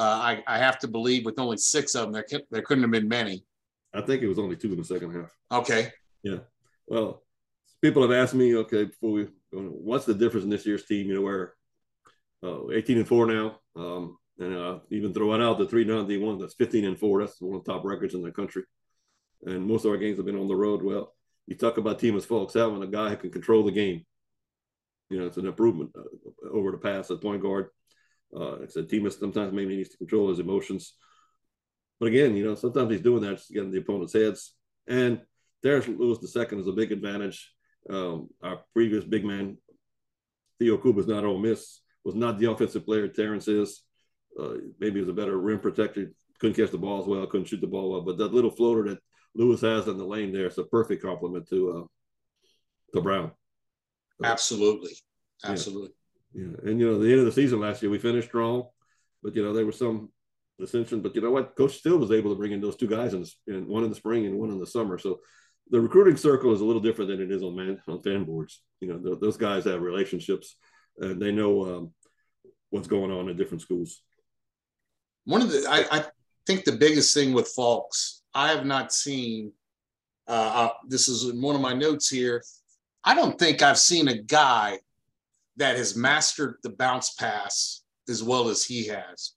Uh, I, I have to believe with only six of them, there, there couldn't have been many. I think it was only two in the second half. Okay. Yeah. Well, people have asked me, okay, before we, go, what's the difference in this year's team? You know, we're uh, 18 and four now. Um, and uh, even throwing out the three D one, that's 15 and four. That's one of the top records in the country. And most of our games have been on the road. Well, you talk about Themus Fulks having a guy who can control the game. You know, it's an improvement uh, over the past at point guard. Uh, like I said, Themus sometimes maybe needs to control his emotions. But again, you know, sometimes he's doing that just to get in the opponent's heads. And Terrence Lewis II is a big advantage. Um, our previous big man, Theo Akwuba's not Ole Miss, was not the offensive player Terrence is. Uh, maybe he was a better rim protector, couldn't catch the ball as well, couldn't shoot the ball well. But that little floater that Lewis has in the lane there is a perfect complement to uh, to Brown. Absolutely. Absolutely. Yeah, and you know, the end of the season last year, we finished strong, but you know, there was some dissension. But you know what, Coach still was able to bring in those two guys, in, in one in the spring and one in the summer. So the recruiting circle is a little different than it is on man on fan boards. You know, th- those guys have relationships, and they know um, what's going on in different schools. One of the, I, I think the biggest thing with Fulks, I have not seen. Uh, uh, this is in one of my notes here. I don't think I've seen a guy that has mastered the bounce pass as well as he has.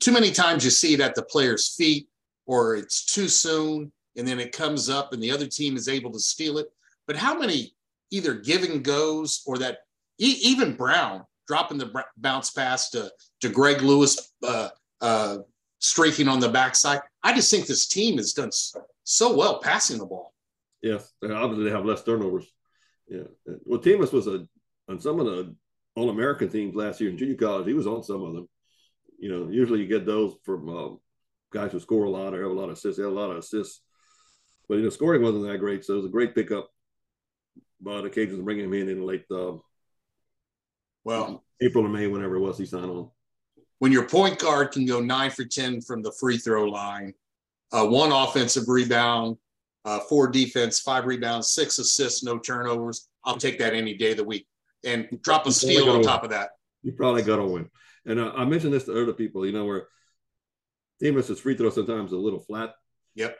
Too many times you see it at the player's feet or it's too soon. and then it comes up and the other team is able to steal it. But how many either give and goes or that even Brown dropping the bounce pass to, to Greg Lewis uh, uh, streaking on the backside. I just think this team has done so well passing the ball. Yes, obviously they have less turnovers. Yeah, well, Themus was a on some of the All American teams last year in junior college. He was on some of them. You know, usually you get those from uh, guys who score a lot or have a lot of assists. They have a lot of assists, but you know, scoring wasn't that great. So it was a great pickup by the Cajuns bringing him in in late. Uh, well, April or May, whenever it was he signed on. When your point guard can go nine for ten from the free throw line, uh, one offensive rebound, uh, four defense, five rebounds, six assists, no turnovers. I'll take that any day of the week and drop a steal on top of that. You probably got to win. And uh, I mentioned this to other people, you know, where Themus's free throw sometimes a little flat. Yep.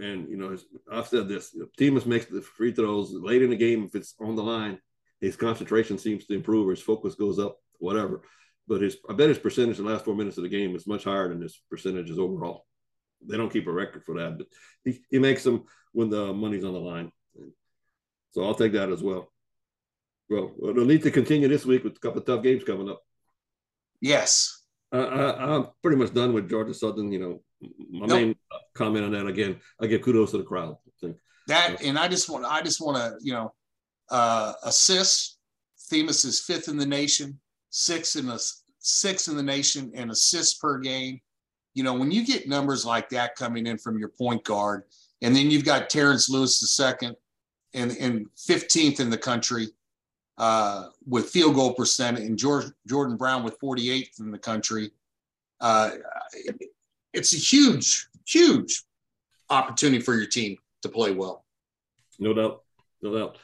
And, you know, I've said this Themus makes the free throws late in the game if it's on the line. His concentration seems to improve, or his focus goes up, whatever. But his, I bet his percentage in the last four minutes of the game is much higher than his percentages overall they don't keep a record for that, but he, he makes them when the money's on the line. So I'll take that as well. Well, we'll need to continue this week with a couple of tough games coming up. Yes. Uh, I, am pretty much done with Georgia Southern. You know, my nope. main comment on that again, I give kudos to the crowd. I think that, and I just want, I just want to, you know, uh, assists. Themus is fifth in the nation, sixth in the sixth in the nation, and assists per game you know, when you get numbers like that coming in from your point guard, and then you've got Terrence Lewis the second and, and 15th in the country uh, with field goal percent, and George, Jordan Brown with 48th in the country. Uh, it's a huge, huge opportunity for your team to play well. No doubt, no doubt.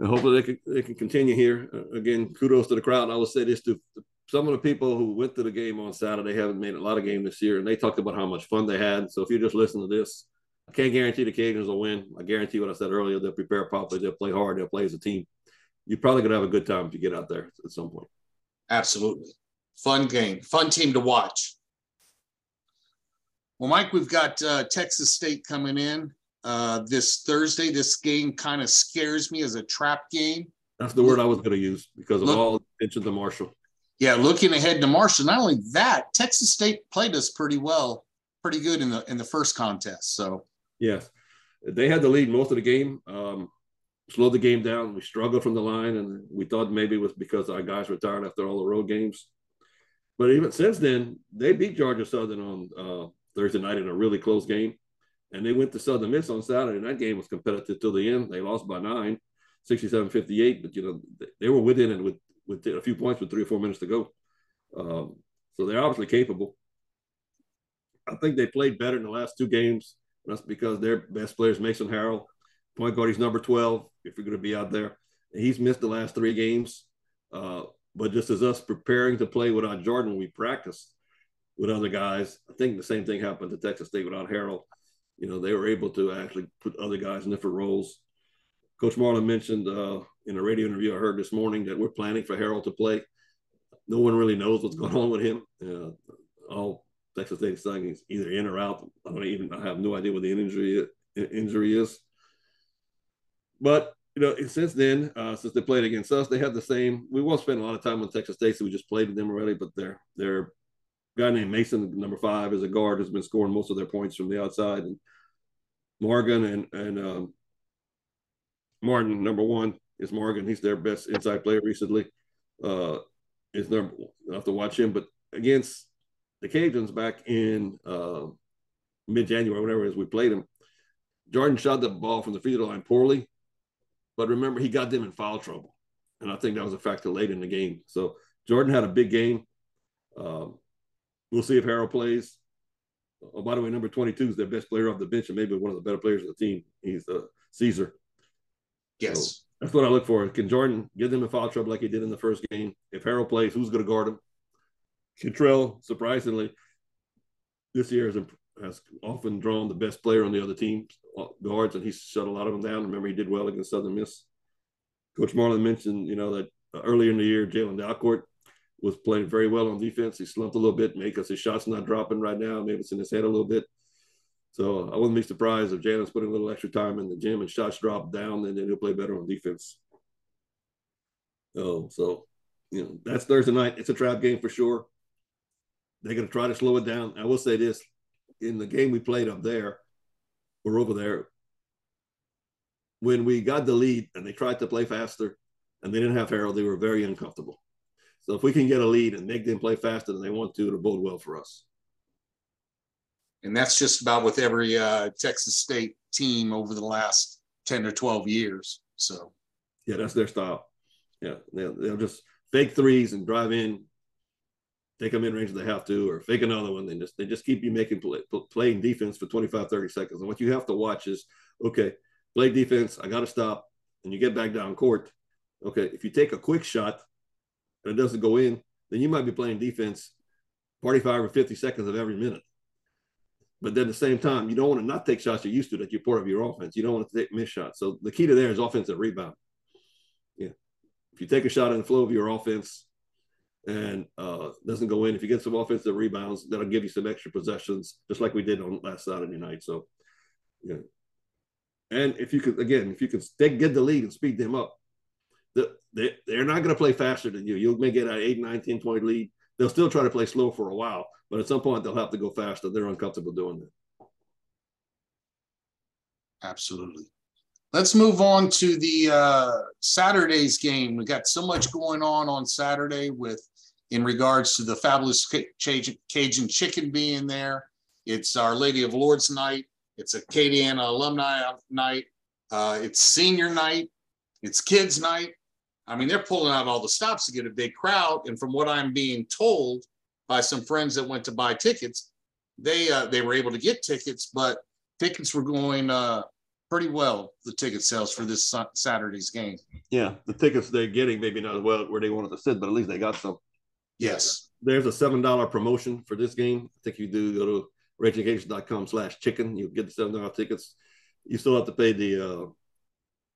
And hopefully they can they can continue here. Uh, again, kudos to the crowd. And I will say this to some of the people who went to the game on Saturday haven't made a lot of game this year, and they talked about how much fun they had. So if you just listen to this, I can't guarantee the Cajuns will win. I guarantee what I said earlier. They'll prepare properly. They'll play hard. They'll play as a team. You're probably going to have a good time if you get out there at some point. Absolutely. Fun game. Fun team to watch. Well, Mike, we've got uh, Texas State coming in uh, this Thursday. This game kind of scares me as a trap game. That's the word I was going to use because of Look, all attention to Marshall yeah, looking ahead to Marshall. Not only that, Texas State played us pretty well, pretty good in the in the first contest. So yes, they had the lead most of the game. Um, slowed the game down. We struggled from the line, and we thought maybe it was because our guys retired after all the road games. But even since then, they beat Georgia Southern on uh, Thursday night in a really close game, and they went to Southern Miss on Saturday. And that game was competitive till the end. They lost by nine, 67-58, but you know they were within it with with a few points with three or four minutes to go. Um, so they're obviously capable. I think they played better in the last two games. That's because their best player is Mason Harrell. Point guard, he's number 12, if you're going to be out there. He's missed the last three games. Uh, but just as us preparing to play without Jordan, we practiced with other guys. I think the same thing happened to Texas State without Harrell. You know, they were able to actually put other guys in different roles. Coach Marlin mentioned uh, in a radio interview I heard this morning that we're planning for Harrell to play. No one really knows what's going on with him. Uh, all Texas State is saying he's either in or out. I don't even. I have no idea what the injury injury is. But you know, since then, uh, since they played against us, they have the same. We won't spend a lot of time on Texas State, so we just played with them already. But their their guy named Mason, number five, is a guard, who's been scoring most of their points from the outside, and Morgan and and um, Martin, number one, is Morgan. He's their best inside player recently. Uh, is number I have to watch him, but against the Cajuns back in uh, mid January, whenever it is we played him, Jordan shot the ball from the field line poorly, but remember he got them in foul trouble, and I think that was a factor late in the game. So Jordan had a big game. Um, we'll see if Harrell plays. Oh, by the way, number 22 is their best player off the bench and maybe one of the better players of the team. He's uh, Caesar. Yes. So that's what I look for. Can Jordan give them a foul trouble like he did in the first game? If Harrell plays, who's going to guard him? Kentrell, surprisingly, this year has, has often drawn the best player on the other team's uh, guards, and he's shut a lot of them down. Remember, he did well against Southern Miss. Coach Marlin mentioned, you know, that uh, earlier in the year, Jalen Dalcourt was playing very well on defense. He slumped a little bit, maybe because his shot's not dropping right now. Maybe it's in his head a little bit. So I wouldn't be surprised if Jalen's putting a little extra time in the gym and shots drop down, and then he'll play better on defense. Oh, so you know that's Thursday night. It's a trap game for sure. They're going to try to slow it down. I will say this: in the game we played up there, we're over there. When we got the lead and they tried to play faster, and they didn't have Harrell, they were very uncomfortable. So if we can get a lead and make them play faster than they want to, it'll bode well for us. And that's just about with every uh, Texas State team over the last 10 or 12 years. So, yeah, that's their style. Yeah, they'll, they'll just fake threes and drive in, take them in range if they have to, or fake another one. They just they just keep you making play, playing defense for 25, 30 seconds. And what you have to watch is, okay, play defense. I got to stop, and you get back down court. Okay, if you take a quick shot and it doesn't go in, then you might be playing defense 45 or 50 seconds of every minute. But then at the same time, you don't want to not take shots you're used to that you're part of your offense. You don't want to take miss shots. So the key to there is offensive rebound. Yeah. If you take a shot in the flow of your offense and uh, doesn't go in, if you get some offensive rebounds, that'll give you some extra possessions, just like we did on last Saturday night. So, yeah. And if you could, again, if you could get the lead and speed them up, the, they, they're not going to play faster than you. You may get an 8, 9, 10 point lead. They'll still try to play slow for a while, but at some point they'll have to go faster. They're uncomfortable doing that. Absolutely. Let's move on to the uh, Saturday's game. We got so much going on on Saturday with in regards to the fabulous Cajun chicken being there. It's Our Lady of Lourdes night. It's a Acadiana alumni night. Uh, it's senior night. It's kids night. I mean, they're pulling out all the stops to get a big crowd. And from what I'm being told by some friends that went to buy tickets, they uh, they were able to get tickets, but tickets were going uh, pretty well. The ticket sales for this Saturday's game. Yeah, the tickets they're getting maybe not as well where they wanted to sit, but at least they got some. Yes. There's a seven dollar promotion for this game. I think you do go to rageengagement.com slash chicken. You'll get the seven dollar tickets. You still have to pay the uh,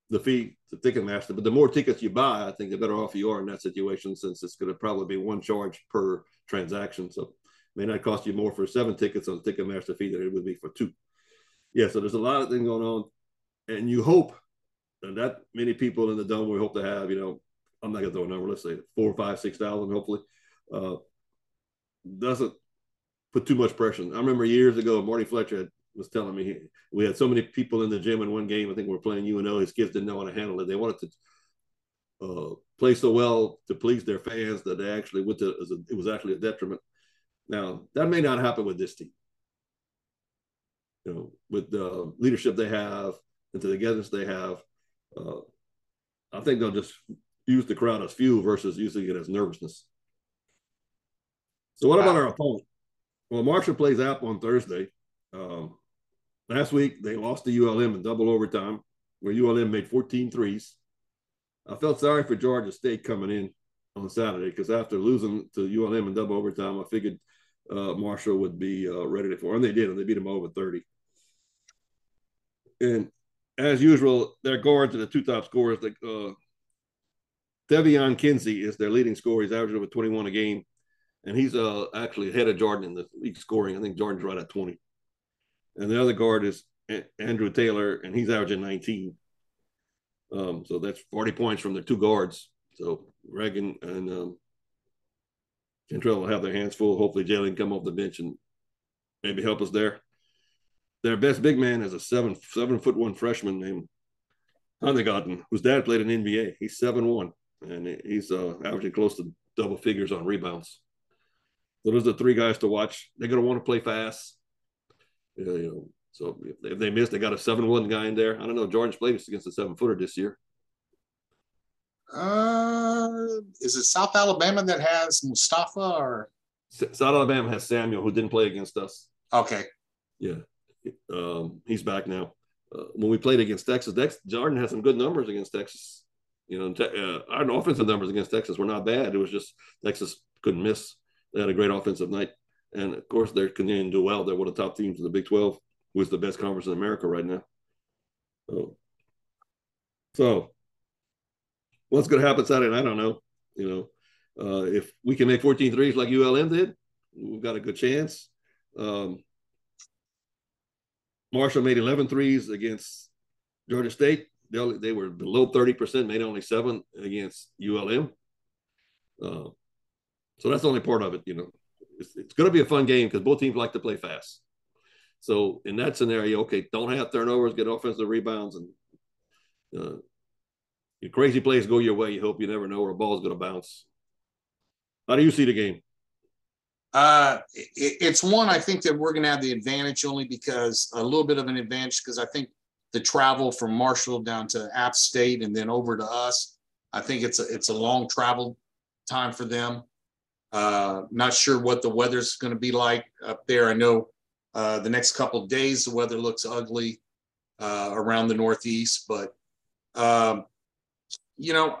the fee to Ticketmaster. But the more tickets you buy, I think the better off you are in that situation since it's going to probably be one charge per transaction. So it may not cost you more for seven tickets on Ticketmaster fee than it would be for two. Yeah, so there's a lot of things going on. And you hope that, that many people in the dome we hope to have, you know, I'm not to throw a number, let's say four, five, six thousand, hopefully, uh, doesn't put too much pressure. I remember years ago, Marty Fletcher had was telling me we had so many people in the gym in one game. I think we are playing UNO. His kids didn't know how to handle it. They wanted to uh, play so well to please their fans that they actually went to it was actually a detriment. Now that may not happen with this team. You know, with the leadership they have and the togetherness they have, uh, I think they'll just use the crowd as fuel versus using it as nervousness. So what about our opponent? Well, Marshall plays App on Thursday. Um, Last week, they lost to ULM in double overtime, where ULM made 14 threes. I felt sorry for Georgia State coming in on Saturday because after losing to ULM in double overtime, I figured uh, Marshall would be uh, ready for, and they did, and they beat them over 30. And as usual, their guards are the two top scorers. Like uh, Taevion Kinsey is their leading scorer. He's averaging over 21 a game, and he's uh, actually ahead of Jordan in the league scoring. I think Jordan's right at 20 and the other guard is Andrew Taylor, and he's averaging 19. Um, so that's 40 points from the two guards. So Reagan and um, Kentrell will have their hands full. Hopefully, Jalen can come off the bench and maybe help us there. Their best big man is a seven seven foot one freshman named Handlogten, whose dad played in NBA. He's seven one, and he's uh, averaging close to double figures on rebounds. Those are the three guys to watch. They're going to want to play fast. You know, you know so if they missed, they got a seven one guy in there. I don't know. Jordan's played against a seven footer this year. Uh, is it South Alabama that has Mustafa or South Alabama has Samuel who didn't play against us. Okay. Yeah, um, he's back now. Uh, when we played against Texas, Dex, Jordan had some good numbers against Texas. You know, te- uh, our offensive numbers against Texas were not bad. It was just Texas couldn't miss. They had a great offensive night. And of course, they're continuing to do well. They're one of the top teams in the Big 12, who is the best conference in America right now. So, so what's going to happen Saturday? I don't know. You know, uh, if we can make 14 threes like ULM did, we've got a good chance. Um, Marshall made 11 threes against Georgia State. They, only, they were below 30%, made only seven against ULM. Uh, so that's the only part of it, you know. It's, it's going to be a fun game because both teams like to play fast. So in that scenario, okay, don't have turnovers, get offensive rebounds, and uh, your crazy plays go your way. You hope you never know where a ball is going to bounce. How do you see the game? Uh, it, it's one I think that we're going to have the advantage only because a little bit of an advantage because I think the travel from Marshall down to App State and then over to us, I think it's a it's a long travel time for them. Uh, not sure what the weather's going to be like up there. I know uh, the next couple days the weather looks ugly uh, around the Northeast, but um, you know,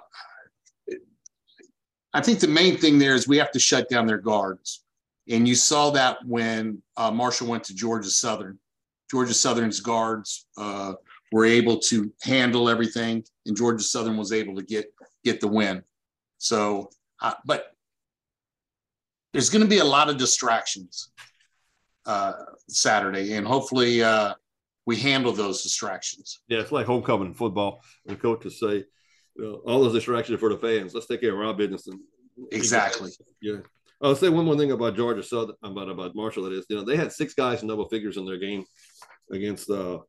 I think the main thing there is we have to shut down their guards. And you saw that when uh, Marshall went to Georgia Southern. Georgia Southern's guards uh, were able to handle everything, and Georgia Southern was able to get get the win. So, but there's going to be a lot of distractions uh, Saturday, and hopefully uh, we handle those distractions. Yeah, it's like homecoming football. The coaches say, you know, all those distractions for the fans. Let's take care of our business. And exactly. Yeah. I'll say one more thing about Georgia Southern about about Marshall. That is, you know, they had six guys in double figures in their game against uh,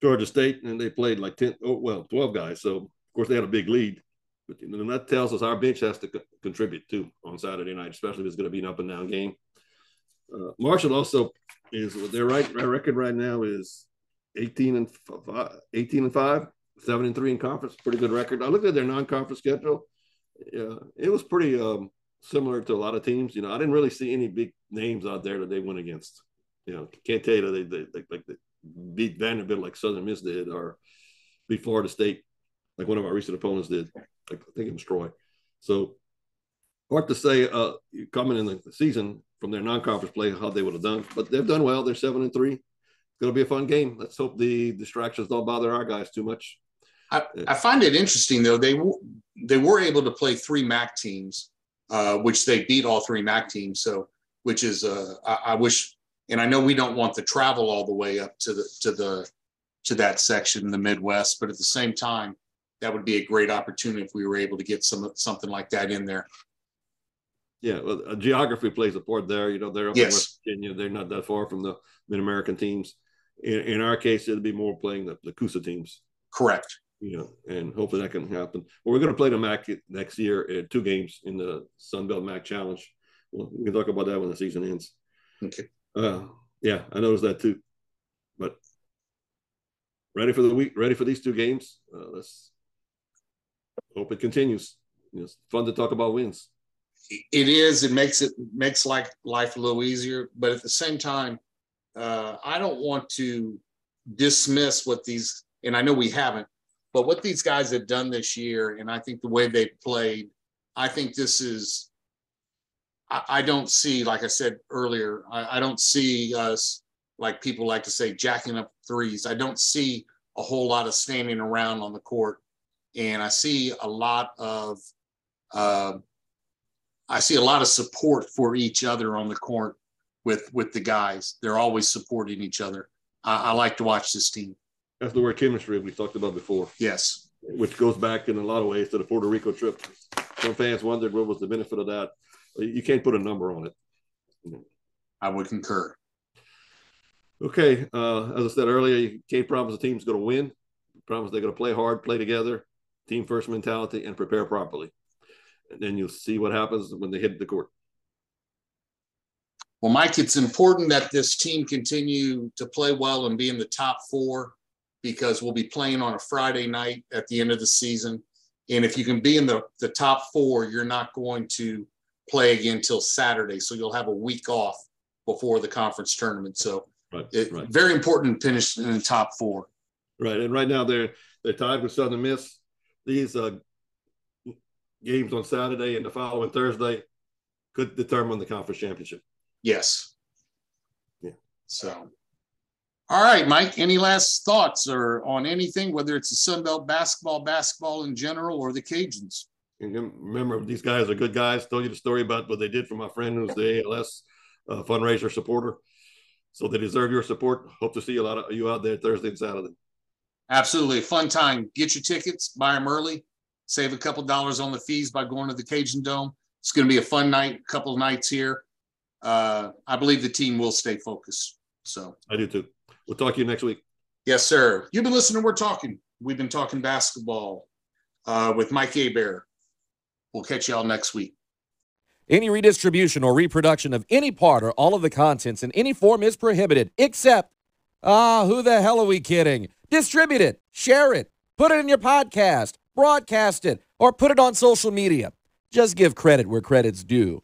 Georgia State, and they played like 10, oh, well, 12 guys. So, of course, they had a big lead. But you know, that tells us our bench has to contribute too on Saturday night, especially if it's going to be an up and down game. Uh, Marshall also is their right their record right now is 18 and five, 18 and five, seven and three in conference. Pretty good record. I looked at their non-conference schedule. Yeah, it was pretty um, similar to a lot of teams. You know, I didn't really see any big names out there that they went against. You know, can't tell you that they, they, they like they beat Vanderbilt like Southern Miss did, or beat Florida State like one of our recent opponents did. Like I think it was Troy. So hard to say uh, coming in the season from their non-conference play how they would have done, but they've done well. They're seven and three. It's going to be a fun game. Let's hope the distractions don't bother our guys too much. I, I find it interesting though. They they were able to play three MAC teams, uh, which they beat all three MAC teams. So, which is uh, I, I wish, and I know we don't want the travel all the way up to the to the to that section in the Midwest, but at the same time, that would be a great opportunity if we were able to get some something like that in there. Yeah, well, uh, geography plays a part there. You know, they're up yes. in West Virginia. They're not that far from the Mid American teams. In, in, our case, it'll be more playing the, the C-USA teams. Correct. You know, and hopefully that can happen. Well, we're going to play the MAC next year in two games in the Sun Belt MAC Challenge. Well, we can talk about that when the season ends. Okay. Uh, yeah, I noticed that too. But ready for the week, ready for these two games. Uh, let's hope it continues. You know, it's fun to talk about wins it is. It makes it makes like life a little easier, but at the same time, uh, I don't want to dismiss what these. And I know we haven't, but what these guys have done this year, and I think the way they've played, I think this is. I, I don't see, like I said earlier, I, I don't see us like people like to say jacking up threes. I don't see a whole lot of standing around on the court, and I see a lot of. Uh, I see a lot of support for each other on the court with with the guys. They're always supporting each other. I, I like to watch this team. That's the word chemistry we talked about before. Yes, which goes back in a lot of ways to the Puerto Rico trip. Some fans wondered what was the benefit of that. You can't put a number on it. I would concur. Okay, uh, as I said earlier, you can't promise the team's going to win. promise they're going to play hard, play together, team first mentality, and prepare properly and you'll see what happens when they hit the court. Well, Mike, it's important that this team continue to play well and be in the top four because we'll be playing on a Friday night at the end of the season. And if you can be in the, the top four, you're not going to play again till Saturday. So you'll have a week off before the conference tournament. So right, it, right. very important to finish in the top four. Right. And right now they're they're tied with Southern Miss. These uh, games on Saturday and the following Thursday could determine the conference championship. Yes. Yeah. So, all right, Mike. Any last thoughts or on anything, whether it's the Sun Belt basketball, basketball in general, or the Cajuns? And remember, these guys are good guys. Told you the story about what they did for my friend who's the ALS uh, fundraiser supporter. So they deserve your support. Hope to see a lot of you out there Thursday and Saturday. Absolutely. Fun time. Get your tickets, buy them early, save a couple dollars on the fees by going to the Cajun Dome. It's going to be a fun night, a couple of nights here. Uh, I believe the team will stay focused. So I do too. We'll talk to you next week. Yes, sir. You've been listening. We're talking. We've been talking basketball uh, with Mike Abear. We'll catch y'all next week. Any redistribution or reproduction of any part or all of the contents in any form is prohibited, except, ah, who the hell are we kidding? Distribute it, share it, put it in your podcast, broadcast it, or put it on social media. Just give credit where credit's due.